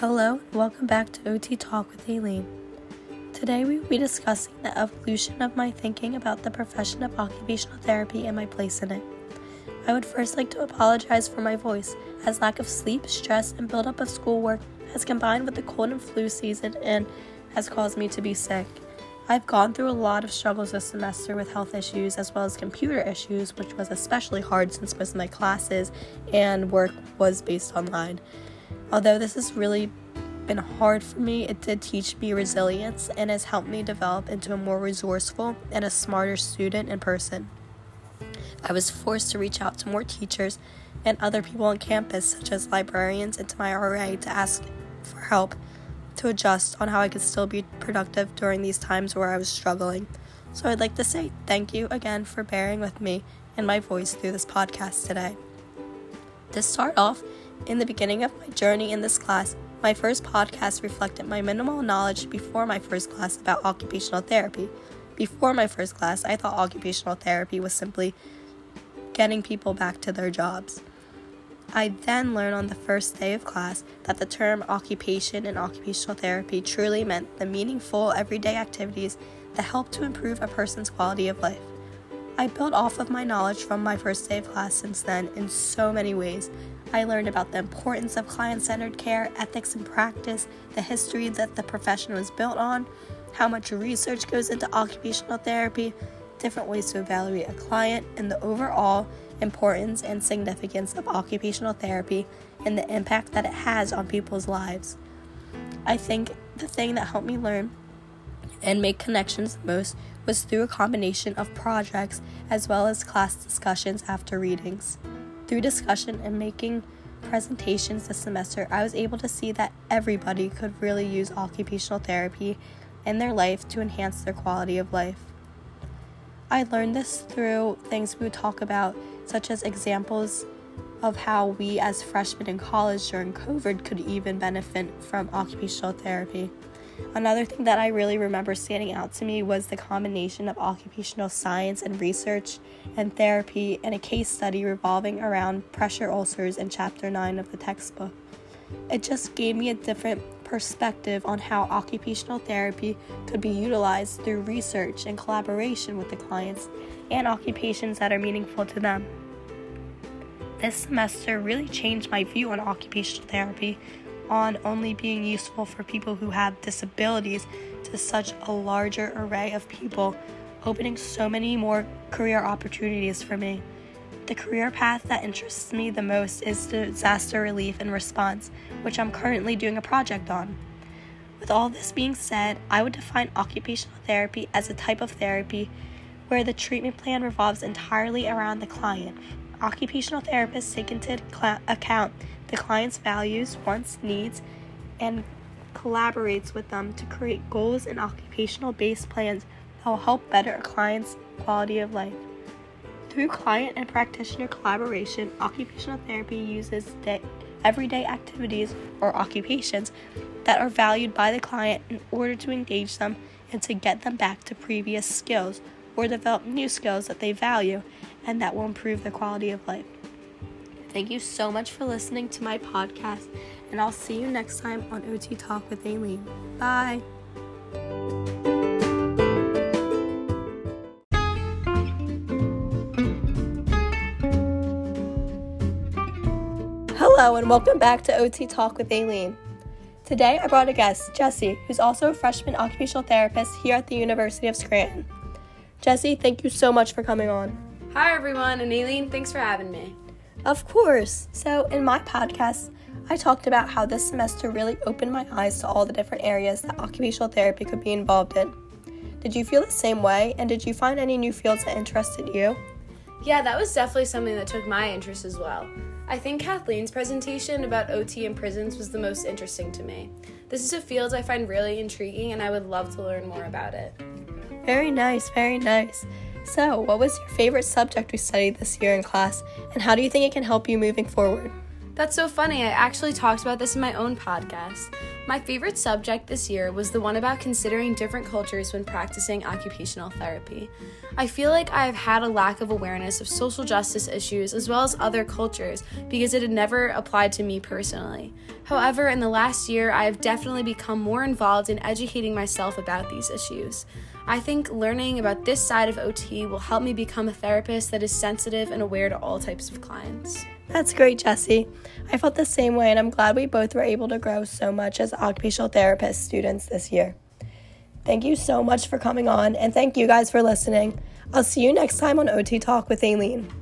Hello, and welcome back to OT Talk with Aileen. Today we will be discussing the evolution of my thinking about the profession of occupational therapy and my place in it. I would first like to apologize for my voice, as lack of sleep, stress, and buildup of schoolwork has combined with the cold and flu season and has caused me to be sick. I've gone through a lot of struggles this semester with health issues as well as computer issues, which was especially hard since most of my classes and work was based online. Although this has really been hard for me, it did teach me resilience and has helped me develop into a more resourceful and a smarter student and person. I was forced to reach out to more teachers and other people on campus, such as librarians, and to my RA to ask for help to adjust on how I could still be productive during these times where I was struggling. So I'd like to say thank you again for bearing with me and my voice through this podcast today. To start off, in the beginning of my journey in this class, my first podcast reflected my minimal knowledge before my first class about occupational therapy. Before my first class, I thought occupational therapy was simply getting people back to their jobs. I then learned on the first day of class that the term occupation and occupational therapy truly meant the meaningful everyday activities that help to improve a person's quality of life. I built off of my knowledge from my first day of class since then in so many ways. I learned about the importance of client centered care, ethics and practice, the history that the profession was built on, how much research goes into occupational therapy, different ways to evaluate a client, and the overall importance and significance of occupational therapy and the impact that it has on people's lives. I think the thing that helped me learn and make connections the most was through a combination of projects as well as class discussions after readings. Through discussion and making presentations this semester, I was able to see that everybody could really use occupational therapy in their life to enhance their quality of life. I learned this through things we would talk about, such as examples of how we as freshmen in college during COVID could even benefit from occupational therapy. Another thing that I really remember standing out to me was the combination of occupational science and research and therapy and a case study revolving around pressure ulcers in chapter 9 of the textbook. It just gave me a different perspective on how occupational therapy could be utilized through research and collaboration with the clients and occupations that are meaningful to them. This semester really changed my view on occupational therapy on only being useful for people who have disabilities to such a larger array of people, opening so many more career opportunities for me. The career path that interests me the most is disaster relief and response, which I'm currently doing a project on. With all this being said, I would define occupational therapy as a type of therapy where the treatment plan revolves entirely around the client. Occupational therapists take into account the client's values, wants, needs, and collaborates with them to create goals and occupational based plans that will help better a client's quality of life. Through client and practitioner collaboration, occupational therapy uses day, everyday activities or occupations that are valued by the client in order to engage them and to get them back to previous skills or develop new skills that they value and that will improve their quality of life. Thank you so much for listening to my podcast, and I'll see you next time on OT Talk with Aileen. Bye. Hello, and welcome back to OT Talk with Aileen. Today I brought a guest, Jesse, who's also a freshman occupational therapist here at the University of Scranton. Jesse, thank you so much for coming on. Hi, everyone, and Aileen, thanks for having me. Of course. So, in my podcast, I talked about how this semester really opened my eyes to all the different areas that occupational therapy could be involved in. Did you feel the same way, and did you find any new fields that interested you? Yeah, that was definitely something that took my interest as well. I think Kathleen's presentation about OT in prisons was the most interesting to me. This is a field I find really intriguing, and I would love to learn more about it. Very nice, very nice. So, what was your favorite subject we studied this year in class, and how do you think it can help you moving forward? That's so funny. I actually talked about this in my own podcast. My favorite subject this year was the one about considering different cultures when practicing occupational therapy. I feel like I have had a lack of awareness of social justice issues as well as other cultures because it had never applied to me personally. However, in the last year, I have definitely become more involved in educating myself about these issues. I think learning about this side of OT will help me become a therapist that is sensitive and aware to all types of clients. That's great, Jesse. I felt the same way, and I'm glad we both were able to grow so much as occupational therapist students this year. Thank you so much for coming on, and thank you guys for listening. I'll see you next time on OT Talk with Aileen.